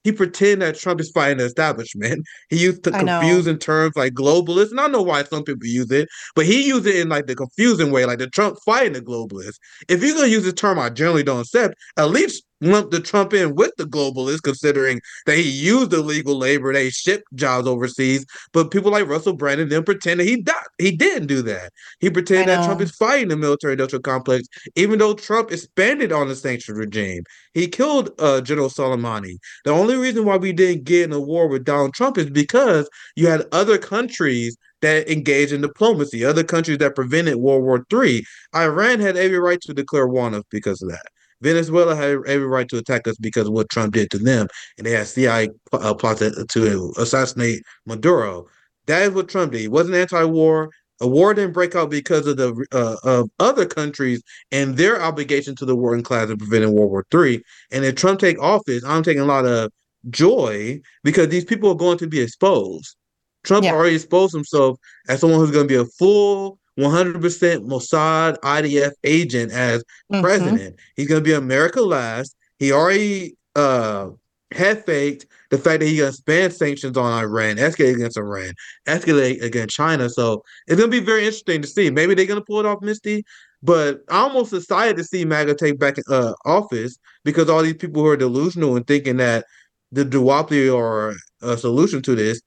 he pretend that Trump is fighting the establishment. He used to confusing terms like globalist, and I know why some people use it, but he used it in like the confusing way, like the Trump fighting the globalist. If you're gonna use this term, I generally don't accept. At least lump the Trump in with the globalists, considering that he used illegal labor, they shipped jobs overseas. But people like Russell Brandon then pretend that he died. He didn't do that. He pretended that Trump is fighting the military industrial complex, even though Trump expanded on the sanctions regime. He killed uh, General Soleimani. The only reason why we didn't get in a war with Donald Trump is because you had other countries that engaged in diplomacy, other countries that prevented World War III. Iran had every right to declare war on us because of that. Venezuela had every right to attack us because of what Trump did to them, and they had CIA uh, plots to assassinate Maduro. That is what Trump did. He wasn't anti-war. A war didn't break out because of the uh, of other countries and their obligation to the working class and preventing World War III. And if Trump take office, I'm taking a lot of joy because these people are going to be exposed. Trump yeah. already exposed himself as someone who's going to be a full 100% Mossad IDF agent as mm-hmm. president. He's going to be America last. He already uh, had faked the fact that he going to expand sanctions on Iran, escalate against Iran, escalate against China. So it's going to be very interesting to see. Maybe they're going to pull it off, Misty. But I'm almost excited to see MAGA take back uh, office because all these people who are delusional and thinking that the duopoly are a solution to this,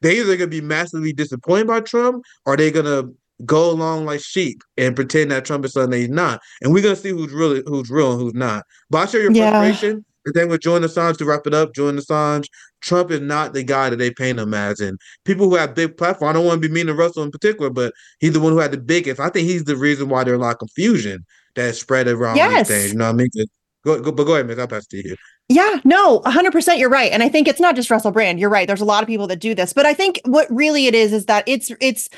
they either going to be massively disappointed by Trump or they're going to go along like sheep and pretend that Trump is something he's not. And we're gonna see who's really who's real and who's not. But I share your yeah. frustration. The thing with Julian Assange to wrap it up, Julian Assange, Trump is not the guy that they paint him as. And people who have big platform, I don't want to be mean to Russell in particular, but he's the one who had the biggest. I think he's the reason why there's a lot of confusion that spread around yes. these things. You know what I mean? Go, go, but go ahead, Miss. I'll pass it to you. Yeah, no, 100% you're right. And I think it's not just Russell Brand. You're right. There's a lot of people that do this. But I think what really it is is that it's it's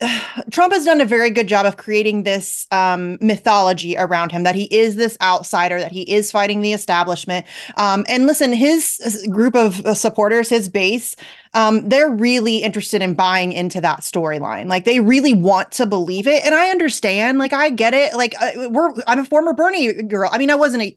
Trump has done a very good job of creating this um, mythology around him that he is this outsider, that he is fighting the establishment. Um, and listen, his group of uh, supporters, his base, um, they're really interested in buying into that storyline. Like they really want to believe it. And I understand, like I get it. Like uh, we're, I'm a former Bernie girl. I mean, I wasn't a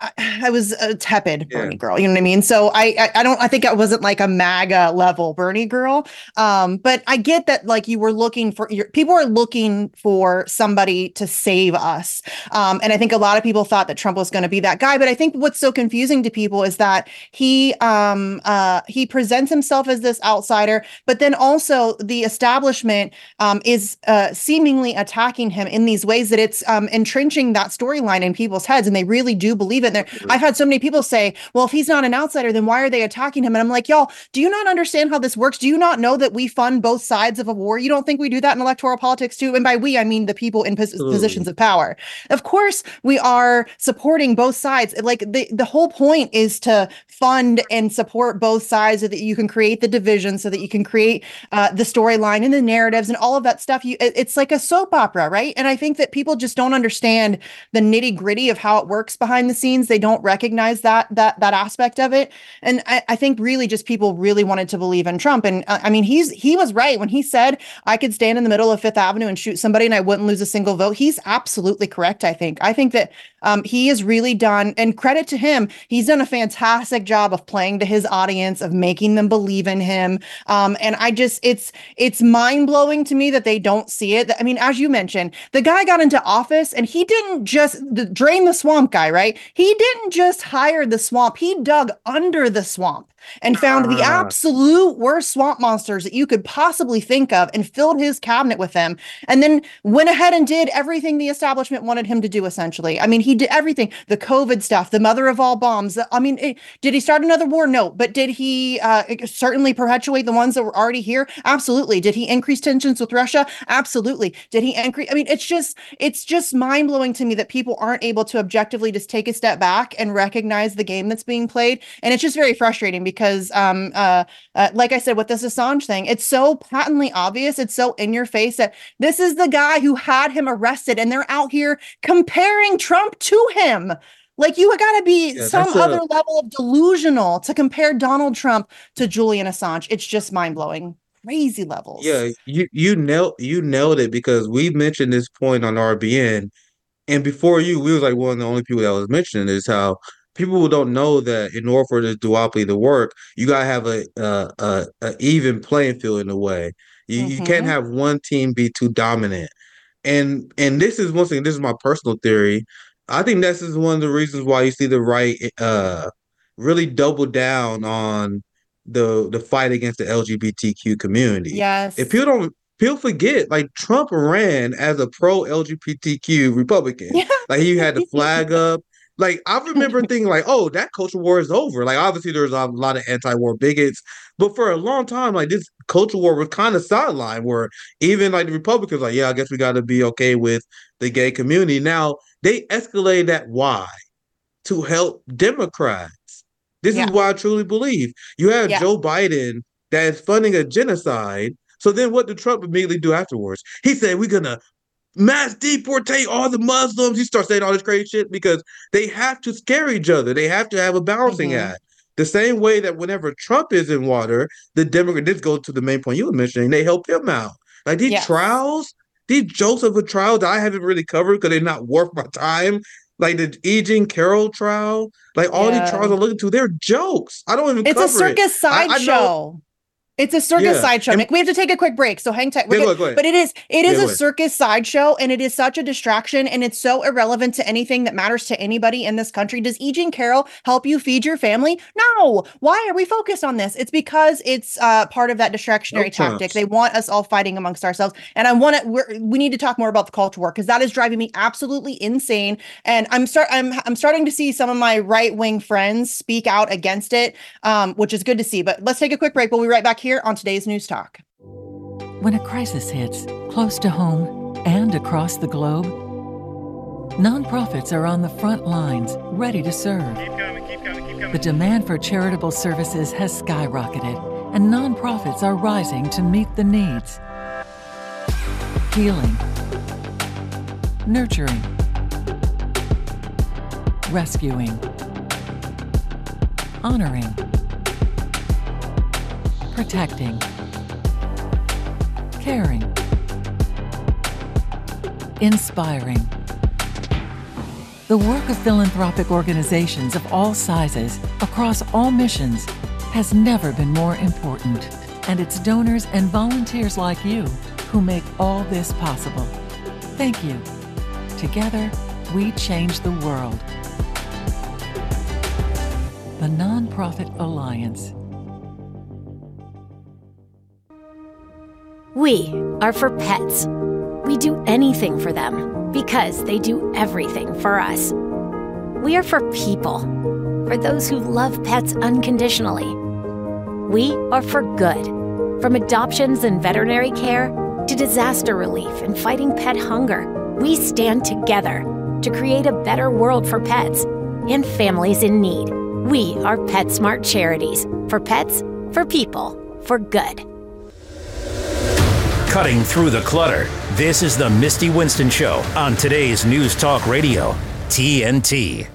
I, was a tepid yeah. Bernie girl, you know what I mean? So I, I, I don't I think I wasn't like a MAGA level Bernie girl. Um, but I get that like you were looking for your people are looking for somebody to save us. Um, and I think a lot of people thought that Trump was going to be that guy. But I think what's so confusing to people is that he um uh he presents himself as this outsider, but then also the establishment um is uh seemingly attacking him in these ways that it's um entrenching that storyline in people's heads, and they really do believe it. There, I've had so many people say, "Well, if he's not an outsider, then why are they attacking him?" And I'm like, "Y'all, do you not understand how this works? Do you not know that we fund both sides of a war? You don't think we do that in electoral politics too? And by we, I mean the people in pos- positions of power. Of course, we are supporting both sides. Like the the whole point is to fund and support both sides so that you can create the division, so that you can create uh, the storyline and the narratives and all of that stuff. You, it, it's like a soap opera, right? And I think that people just don't understand the nitty gritty of how it works behind the scenes means they don't recognize that that that aspect of it. And I, I think really just people really wanted to believe in Trump. And uh, I mean, he's he was right when he said I could stand in the middle of Fifth Avenue and shoot somebody and I wouldn't lose a single vote. He's absolutely correct. I think. I think that um, he has really done, and credit to him, he's done a fantastic job of playing to his audience, of making them believe in him. Um, and I just, it's it's mind blowing to me that they don't see it. I mean, as you mentioned, the guy got into office and he didn't just drain the swamp guy, right? He didn't just hire the swamp; he dug under the swamp and found the Ah. absolute worst swamp monsters that you could possibly think of and filled his cabinet with them and then went ahead and did everything the establishment wanted him to do essentially. I mean he did everything the covid stuff the mother of all bombs the- i mean eh, did he start another war? No but did he uh, certainly perpetuate the ones that were already here? Absolutely. Did he increase tensions with russia? Absolutely. Did he increase i mean it's just it's just mind-blowing to me that people aren't able to objectively just take a step back and recognize the game that's being played. And it's just very frustrating because um uh, uh like i said with this assange thing it's so patently obvious it's so in your face that this is the guy who had him arrested and they're out here comparing trump to him. Like you got to be Yeah, some a- other level of delusional to compare donald trump to julian assange. It's just mind-blowing. Crazy levels. Yeah, you you nailed you nailed it because we mentioned this point on RBN, and before you, we was like one of the only people that was mentioning is how people who don't know that in order for this duopoly to work, you gotta have a a, a, a even playing field in a way. You you can't Mhm. have one team be too dominant. And and this is one thing, this is my personal theory. I think this is one of the reasons why you see the right uh really double down on the the fight against the LGBTQ community. yes If people don't people forget, like Trump ran as a pro LGBTQ Republican. Yeah. Like he had the flag up. Like I remember thinking, like, oh, that culture war is over. Like obviously there's a lot of anti-war bigots, but for a long time, like this culture war was kind of sidelined. Where even like the Republicans, like, yeah, I guess we got to be okay with the gay community. Now they escalated that why to help Democrats. This Yeah. is why I truly believe you have Yeah. Joe Biden that is funding a genocide. So then what did Trump immediately do afterwards? He said, We're gonna mass deportate all the Muslims. He starts saying all this crazy shit because they have to scare each other. They have to have a balancing Mhm. act. The same way that whenever Trump is in water, the Democrat this goes to the main point you were mentioning, they help him out. Like these Yes. trials, these jokes of a trial that I haven't really covered because they're not worth my time. Like the E. Jean Carroll trial, like all Yeah. these trials I'm looking to, they're jokes. I don't even It's a cover it. circus sideshow. It's a circus Yeah, sideshow. and- Nick, we have to take a quick break, so hang tight. Yeah, go good. ahead, go. But it is it Yeah, a circus sideshow, and it is such a distraction, and it's so irrelevant to anything that matters to anybody in this country. Does E. Jean Carroll help you feed your family? No. Why are we focused on this? It's because it's uh, part of that distractionary No tactic. They want us all fighting amongst ourselves, and I want to. We need to talk more about the culture war because that is driving me absolutely insane. And I'm start I'm I'm starting to see some of my right wing friends speak out against it, um, which is good to see. But let's take a quick break. We'll be right back here on today's news talk. When a crisis hits, close to home and across the globe, nonprofits are on the front lines, ready to serve. Keep coming, keep coming, keep coming. The demand for charitable services has skyrocketed, and nonprofits are rising to meet the needs. Healing, nurturing, rescuing, honoring, protecting caring, inspiring. The work of philanthropic organizations of all sizes, across all missions, has never been more important, and it's donors and volunteers like you who make all this possible. Thank you. Together, we change the world. The Nonprofit Alliance. We are for pets. We do anything for them because they do everything for us. We are for people, for those who love pets unconditionally. We are for good, from adoptions and veterinary care to disaster relief and fighting pet hunger. We stand together to create a better world for pets and families in need. We are PetSmart Charities for pets, for people, for good. Cutting through the clutter. This is the Misty Winston Show on today's News Talk Radio, TNT.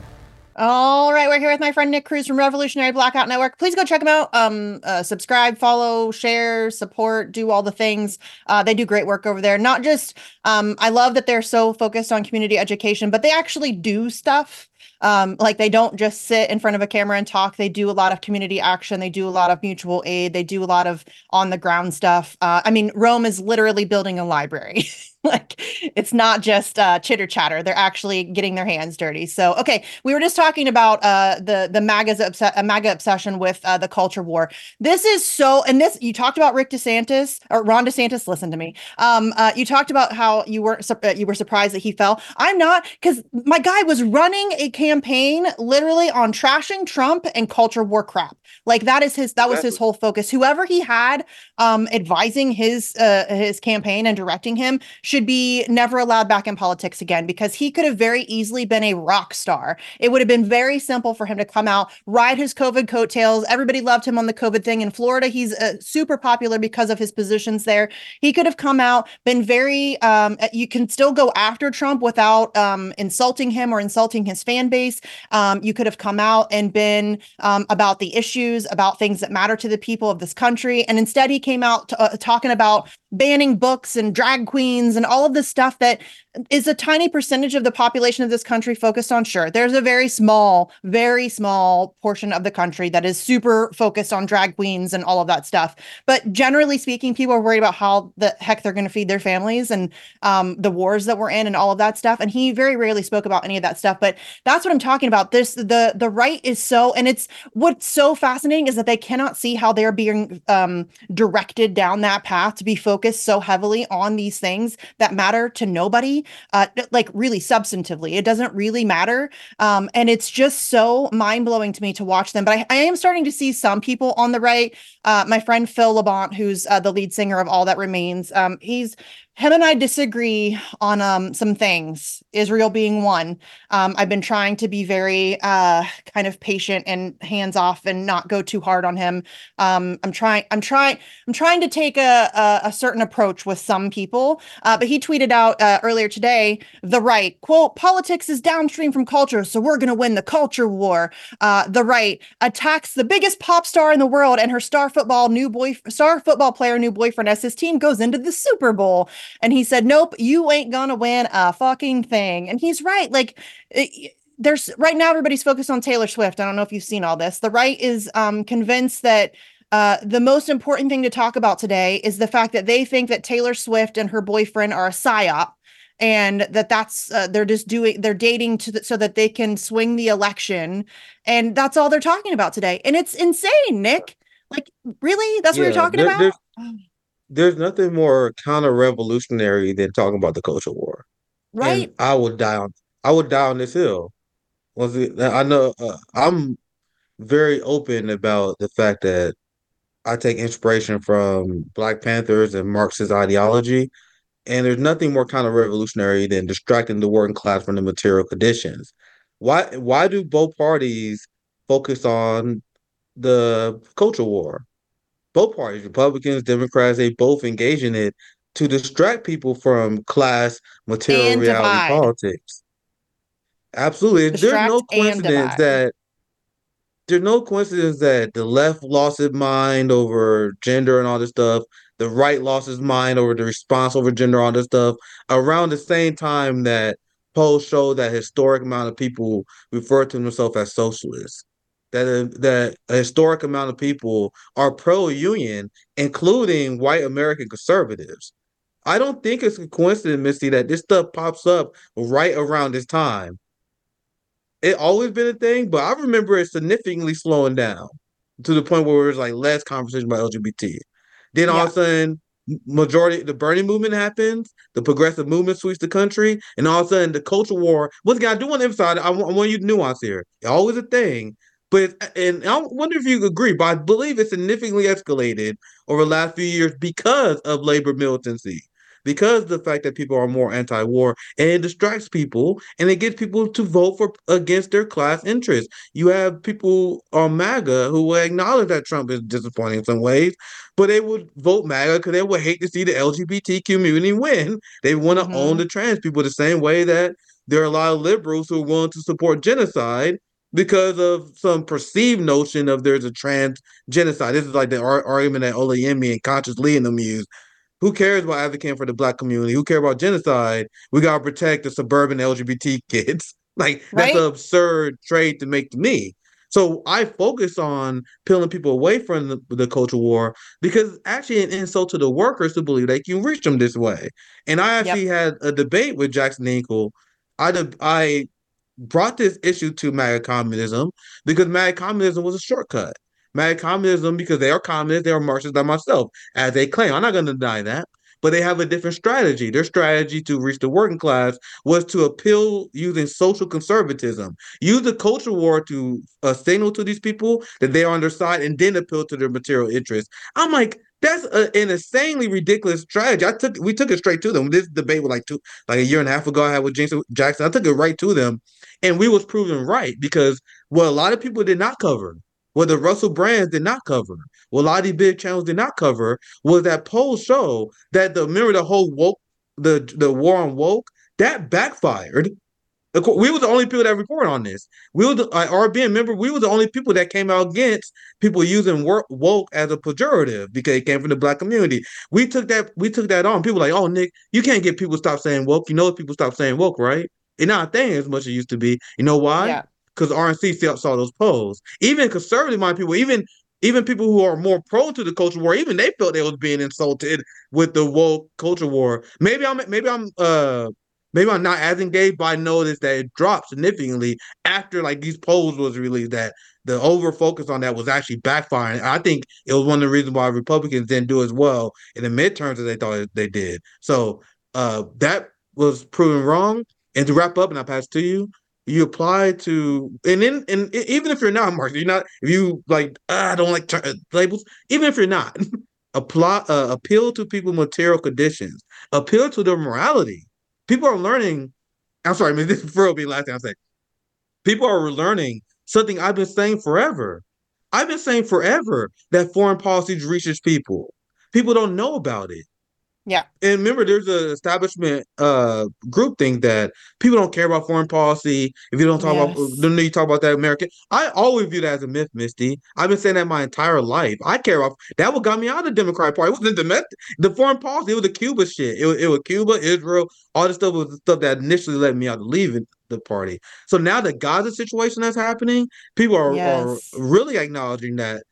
All right, we're here with my friend Nick Cruse from Revolutionary Blackout Network. Please go check them out. Um, uh, subscribe, follow, share, support, do all the things. Uh, they do great work over there. Not just, um, I love that they're so focused on community education, but they actually do stuff. Um, like they don't just sit in front of a camera and talk. They do a lot of community action. They do a lot of mutual aid. They do a lot of on the ground stuff. Uh, I mean, Rome is literally building a library. like it's not just uh, chitter chatter. They're actually getting their hands dirty. So, okay, we were just talking about uh, the the MAGA's obs- uh, MAGA obsession with uh, the culture war. This is so, and this you talked about Rick DeSantis or Ron DeSantis. Listen to me. Um, uh, you talked about how you were su- uh, you were surprised that he fell. I'm not because my guy was running a campaign literally on trashing Trump and culture war crap. Like that is his that was his whole focus. Whoever he had um, advising his uh, his campaign and directing him should be never allowed back in politics again because he could have very easily been a rock star. It would have been very simple for him to come out, ride his COVID coattails. Everybody loved him on the COVID thing in Florida. He's uh, super popular because of his positions there. He could have come out, been very. Um, you can still go after Trump without um, insulting him or insulting his fan base. Um, you could have come out and been um, about the issues, about things that matter to the people of this country, and instead he came out t- uh, talking about banning books and drag queens and all of the stuff that is a tiny percentage of the population of this country focused on sure. There's a very small very small portion of the country that is super focused on drag queens and all of that stuff. But generally speaking people are worried about how the heck they're going to feed their families and um, the wars that we're in and all of that stuff. And he very rarely spoke about any of that stuff but that's what i'm talking about. This the the right is so and it's what's so fascinating is that they cannot see how they're being um, directed down that path to be focused so heavily on these things that matter to nobody uh, like really substantively. It doesn't really matter. Um, and it's just so mind blowing to me to watch them. But I, I, am starting to see some people on the right. Uh, my friend Phil Labonte, who's uh, the lead singer of All That Remains, um, he's him and I disagree on um, some things, Israel being one. Um, I've been trying to be very uh, kind of patient and hands off and not go too hard on him. Um, I'm trying, I'm trying, I'm trying to take a, a, a certain approach with some people. Uh, but he tweeted out uh, earlier today, the right quote, politics is downstream from culture, so we're going to win the culture war. Uh, the right attacks the biggest pop star in the world and her star football new boy, star football player new boyfriend as his team goes into the Super Bowl. And he said, Nope, you ain't gonna win a fucking thing. And he's right. Like, it, there's right now, everybody's focused on Taylor Swift. I don't know if you've seen all this. The right is um, convinced that uh, the most important thing to talk about today is the fact that they think that Taylor Swift and her boyfriend are a psyop and that that's uh, they're just doing they're dating to the, so that they can swing the election and that's all they're talking about today and it's insane nick like really that's yeah, what you're talking there, about there's nothing more counter revolutionary than talking about the culture war. Right. And I would die on I would die on this hill. Was it, I know uh, I'm very open about the fact that I take inspiration from Black Panthers and Marxist ideology. And there's nothing more counter revolutionary than distracting the working class from the material conditions. Why why do both parties focus on the culture war? Both parties, Republicans, Democrats, they both engage in it to distract people from class, material, and reality divide. politics. Absolutely. Distract there's no coincidence that there's no coincidence that the left lost its mind over gender and all this stuff. The right lost its mind over the response over gender, all this stuff around the same time that polls show that historic amount of people refer to themselves as socialists that a, that a historic amount of people are pro-union, including white American conservatives. I don't think it's a coincidence, Misty, that this stuff pops up right around this time. It always been a thing, but I remember it significantly slowing down to the point where it was like less conversation about LGBT. Then yeah. all of a sudden, majority the Bernie movement happens, the progressive movement sweeps the country, and all of a sudden the culture war. Once again, I do want to emphasize, I want, I want you to nuance here. It's always a thing, but and I wonder if you agree, but I believe it significantly escalated over the last few years because of labor militancy, because the fact that people are more anti-war, and it distracts people and it gets people to vote for against their class interests. You have people on MAGA who will acknowledge that Trump is disappointing in some ways, but they would vote MAGA because they would hate to see the LGBT community win. They want to mm-hmm. own the trans people the same way that there are a lot of liberals who are willing to support genocide because of some perceived notion of there's a trans genocide. This is like the ar- argument that Olayemi and Conscious Lee and them use. Who cares about advocating for the black community? Who care about genocide? We gotta protect the suburban LGBT kids. Like that's an absurd trade to make to me. So I focus on peeling people away from the, the culture war because actually an insult to the workers to believe they can reach them this way. And I actually had a debate with Jackson Hinkle. I de- I brought this issue to MAGA communism because MAGA communism was a shortcut. MAGA communism, because they are communists, they are Marxists like myself, as they claim. I'm not going to deny that. But they have a different strategy. Their strategy to reach the working class was to appeal using social conservatism, use the culture war to uh, signal to these people that they are on their side, and then appeal to their material interests. I'm like, that's a, an insanely ridiculous strategy. I took we took it straight to them. This debate was like two, like a year and a half ago. I had with James Jackson. I took it right to them, and we was proven right because what a lot of people did not cover, what the Russell Brands did not cover, what a lot of these big channels did not cover, was that polls show that the remember the whole woke, the the war on woke that backfired. We were the only people that reported on this. We were the uh, RBN. Remember, we were the only people that came out against people using work, woke as a pejorative because it came from the black community. We took that. We took that on. People were like, oh, Nick, you can't get people to stop saying woke. You know, people stop saying woke, right? It's not a thing as much as it used to be. You know why? Yeah. Because RNC saw, saw those polls. Even conservative minded people, even even people who are more prone to the culture war, even they felt they was being insulted with the woke culture war. Maybe I'm maybe I'm uh maybe I'm not as engaged, but I noticed that it dropped significantly after like these polls was released. That the over focus on that was actually backfiring. I think it was one of the reasons why Republicans didn't do as well in the midterms as they thought they did. So uh that was proven wrong. And to wrap up, and I pass to you, you apply to and then and even if you're not Mark, you're not if you like "Ah, I don't like ter- labels. Even if you're not, apply uh, appeal to people material conditions, appeal to their morality. People are learning. I'm sorry, I mean, this will be last thing I say. People are learning something I've been saying forever. I've been saying forever that foreign policy reaches people. People don't know about it. Yeah. And remember, there's an establishment uh group thing that people don't care about foreign policy. If you don't talk about, don't know you talk about that American. I always view that as a myth, Misty. I've been saying that my entire life. I care about that. What got me out of the Democratic Party it wasn't the the foreign policy. It was the Cuba shit. It was, it was Cuba, Israel, all this stuff was the stuff that initially led me out to leaving the party. So now the Gaza situation that's happening, people are, Yes. are really acknowledging that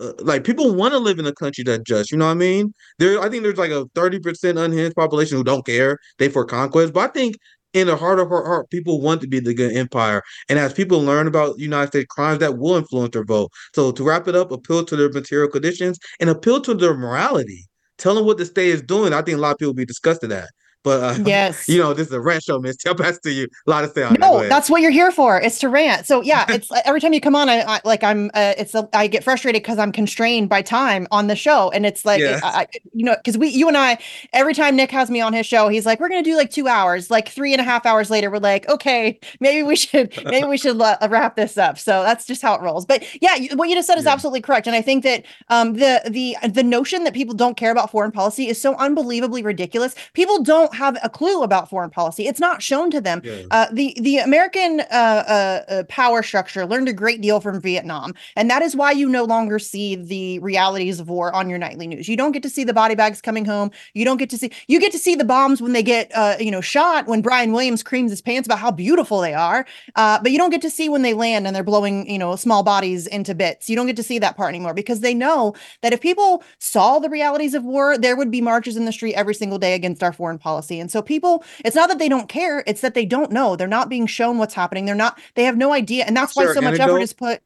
uh, like people want to live in a country that just, you know what I mean? There, I think there's like a 30% unhinged population who don't care. They for conquest, but I think in the heart of her heart, people want to be the good empire. And as people learn about United States crimes, that will influence their vote. So to wrap it up, appeal to their material conditions and appeal to their morality. Tell them what the state is doing. I think a lot of people be disgusted at. But uh, Yes. you know, this is a rant show, Miss. Tell pass to you. A lot to say on that. Go No, that's what you're here for. It's to rant. So yeah, it's every time you come on, I, I like I'm. Uh, it's a, I get frustrated because I'm constrained by time on the show, and it's like Yeah. I, I, you know, because we, you and I, every time Nick has me on his show, he's like, we're gonna do like two hours. Like three and a half hours later, we're like, okay, maybe we should, maybe we should uh, wrap this up. So that's just how it rolls. But yeah, you- what you just said is absolutely correct, and I think that um the the the notion that people don't care about foreign policy is so unbelievably ridiculous. People don't have a clue about foreign policy. It's not shown to them. Yeah. Uh, the the American uh, uh, uh, power structure learned a great deal from Vietnam, and that is why you no longer see the realities of war on your nightly news. You don't get to see the body bags coming home. You don't get to see. You get to see the bombs when they get uh, you know shot. When Brian Williams creams his pants about how beautiful they are, uh, but you don't get to see when they land and they're blowing you know small bodies into bits. You don't get to see that part anymore because they know that if people saw the realities of war, there would be marches in the street every single day against our foreign policy. And so people, it's not that they don't care, it's that they don't know. They're not being shown what's happening. They're not, they have no idea. And that's why so much effort is put.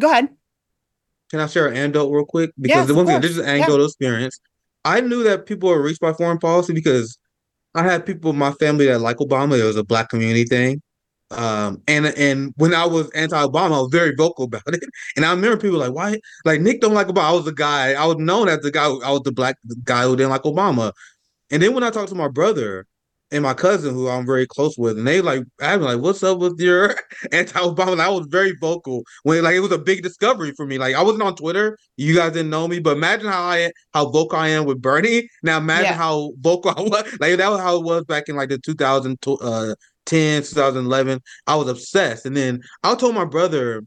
Go ahead. Can I share an anecdote real quick? Because Yes, the one thing, this is an Yeah. experience. I knew that people were reached by foreign policy because I had people in my family that like Obama. It was a black community thing. Um, and and when I was anti-Obama, I was very vocal about it. And I remember people like, why? Like Nick don't like Obama. I was the guy. I was known as the guy. I was the black guy who didn't like Obama. And then when I talked to my brother and my cousin, who I'm very close with, and they like asked me like, "What's up with your anti-Obama?" And I was very vocal when like it was a big discovery for me. Like I wasn't on Twitter, you guys didn't know me, but imagine how I how vocal I am with Bernie. Now imagine Yeah. how vocal I was. Like that was how it was back in like the 2010 uh, 2010, 2011. I was obsessed. And then I told my brother,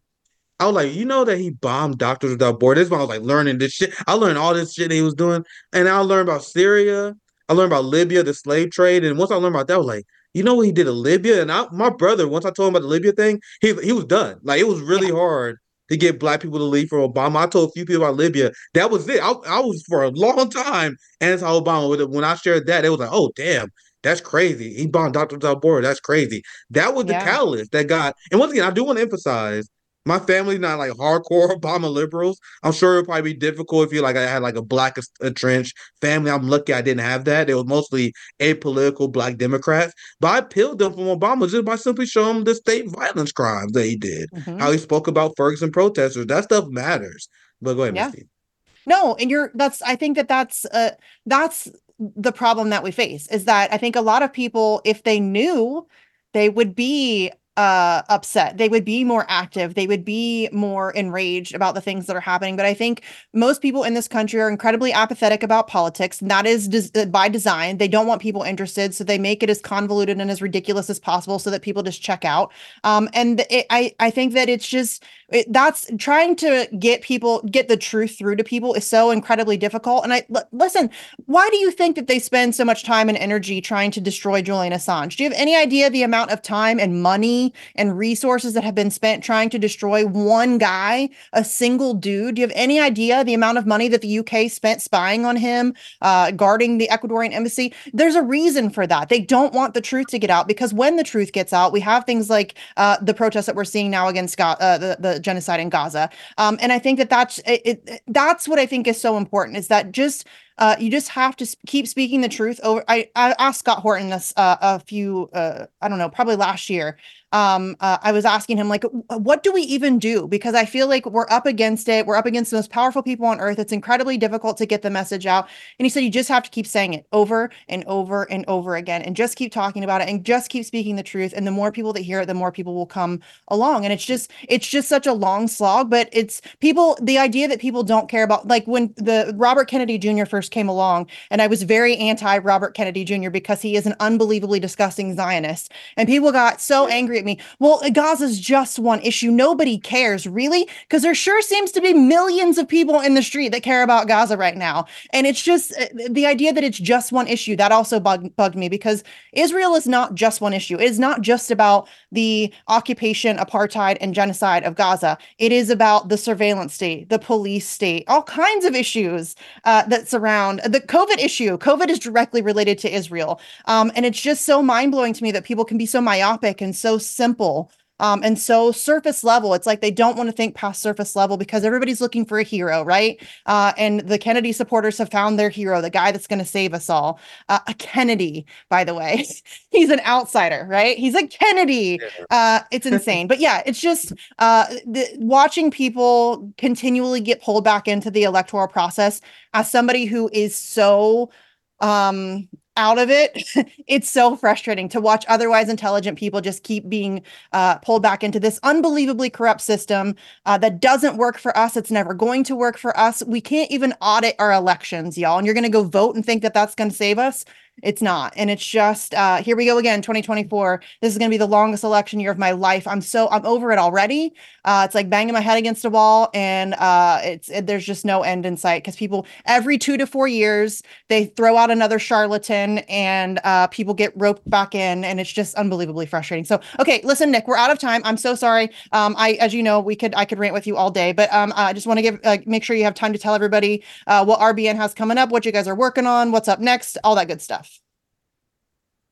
I was like, you know that he bombed Doctors Without Borders. This one I was like learning this shit. I learned all this shit that he was doing. And I learned about Syria. I learned about Libya, the slave trade. And once I learned about that, I was like, you know what he did in Libya? And I, my brother, once I told him about the Libya thing, he he was done. Like it was really yeah. hard to get black people to leave for Obama. I told a few people about Libya. That was it. I, I was for a long time anti-Obama. When I shared that, it was like, oh damn, that's crazy. He bombed Dr. Without Borders. That's crazy. That was the yeah. catalyst that got. And once again, I do want to emphasize my family's not like hardcore Obama liberals. I'm sure it'd probably be difficult if you like I had like a black entrenched family. I'm lucky I didn't have that. It was mostly apolitical black Democrats. But I peeled them from Obama just by simply showing them the state violence crimes that he did. Mm-hmm. How he spoke about Ferguson protesters. That stuff matters. But go ahead, yeah. Misty. No, and you're that's I think that that's uh that's the problem that we face is that I think a lot of people, if they knew, they would be uh upset. They would be more active. They would be more enraged about the things that are happening. But i think most people in this country are incredibly apathetic about politics. And that is des- uh, by design. They don't want people interested. So they make it as convoluted and as ridiculous as possible so that people just check out. Um and it, i i think that it's just it, that's trying to get people get the truth through to people is so incredibly difficult and i l- listen why do you think that they spend so much time and energy trying to destroy julian assange do you have any idea the amount of time and money and resources that have been spent trying to destroy one guy, a single dude. Do you have any idea the amount of money that the UK spent spying on him, uh, guarding the Ecuadorian embassy? There's a reason for that. They don't want the truth to get out because when the truth gets out, we have things like uh, the protests that we're seeing now against Ga- uh, the, the genocide in Gaza. Um, and I think that that's it, it, that's what I think is so important is that just uh, you just have to keep speaking the truth over. I, I asked Scott Horton this uh, a few, uh, I don't know, probably last year um, uh, I was asking him, like, what do we even do? Because I feel like we're up against it. We're up against the most powerful people on earth. It's incredibly difficult to get the message out. And he said, you just have to keep saying it over and over and over again and just keep talking about it and just keep speaking the truth. And the more people that hear it, the more people will come along. And it's just, it's just such a long slog, but it's people, the idea that people don't care about, like when the Robert Kennedy Jr. first came along, and I was very anti Robert Kennedy Jr. because he is an unbelievably disgusting Zionist. And people got so angry at me. Well, Gaza's just one issue. Nobody cares, really, because there sure seems to be millions of people in the street that care about Gaza right now. And it's just uh, the idea that it's just one issue that also bug, bugged me because Israel is not just one issue. It is not just about the occupation, apartheid, and genocide of Gaza. It is about the surveillance state, the police state, all kinds of issues uh, that surround the COVID issue. COVID is directly related to Israel. Um, and it's just so mind blowing to me that people can be so myopic and so simple um, and so surface level, it's like they don't want to think past surface level because everybody's looking for a hero, right? Uh, and the Kennedy supporters have found their hero, the guy that's going to save us all. Uh, a Kennedy, by the way, he's an outsider, right? He's a Kennedy. Uh, it's insane, but yeah, it's just uh, the, watching people continually get pulled back into the electoral process as somebody who is so um out of it. It's so frustrating to watch otherwise intelligent people just keep being uh, pulled back into this unbelievably corrupt system uh, that doesn't work for us it's never going to work for us. We can't even audit our elections y'all and you're going to go vote and think that that's going to save us it's not. And it's just uh here we go again 2024. This is going to be the longest election year of my life. I'm so I'm over it already. Uh it's like banging my head against a wall and uh it's it, there's just no end in sight cuz people every 2 to 4 years they throw out another charlatan and uh people get roped back in and it's just unbelievably frustrating. So okay, listen Nick, we're out of time. I'm so sorry. Um I as you know, we could I could rant with you all day, but um I just want to give uh, make sure you have time to tell everybody uh what RBN has coming up, what you guys are working on, what's up next, all that good stuff.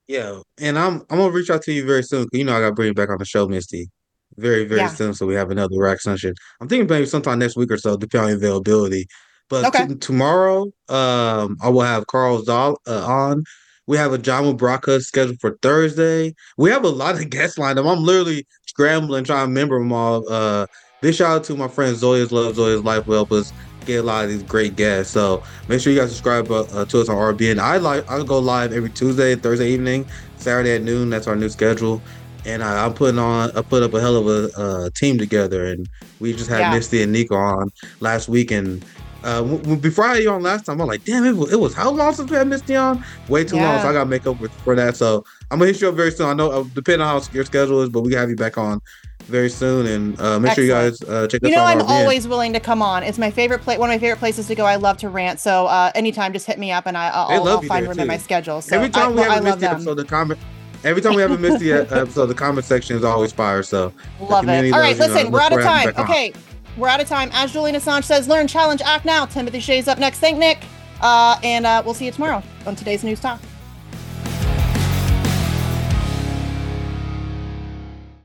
Yeah, and I'm I'm gonna reach out to you very soon. You know I gotta bring you back on the show, Misty, very very yeah. soon. So we have another rack session. I'm thinking maybe sometime next week or so, depending on availability. But okay. t- tomorrow, um, I will have Carl Zha uh, on. We have Ajamu Baraka scheduled for Thursday. We have a lot of guests lined up. I'm literally scrambling trying to remember them all. Uh, big shout out to my friend Zoya's Love, Zoya's Life will help us get a lot of these great guests. So make sure you guys subscribe uh, uh to us on RBN. I like I go live every Tuesday, Thursday evening, Saturday at noon. That's our new schedule. And I, am putting on, I put up a hell of a uh, team together, and we just had yeah. Misty and Niko on last week, and Uh, before I had you on last time, I'm like, damn, it was, it was how long since we had Misty on? Way too long, so I gotta make up with, for that. So I'm gonna hit you up very soon. I know, uh, depending on how your schedule is, but we have you back on very soon, and uh, make sure you guys uh, check us out. You know. I'm always willing to come on. It's my favorite place, one of my favorite places to go. I love to rant. So uh, anytime, just hit me up and I, I'll, I'll, find room in my schedule. So Every time I, we have I a Misty episode, the comment. Every time we have a missed episode, the comment section is always fire. So Love it. All right, loves you, and I listen, look we're out of forward to having time. you back on. Okay, we're out of time. As Julian Assange says, learn, challenge, act now. Timothy Shay's up next. Thank Nick. Uh, and uh, we'll see you tomorrow on today's News Talk.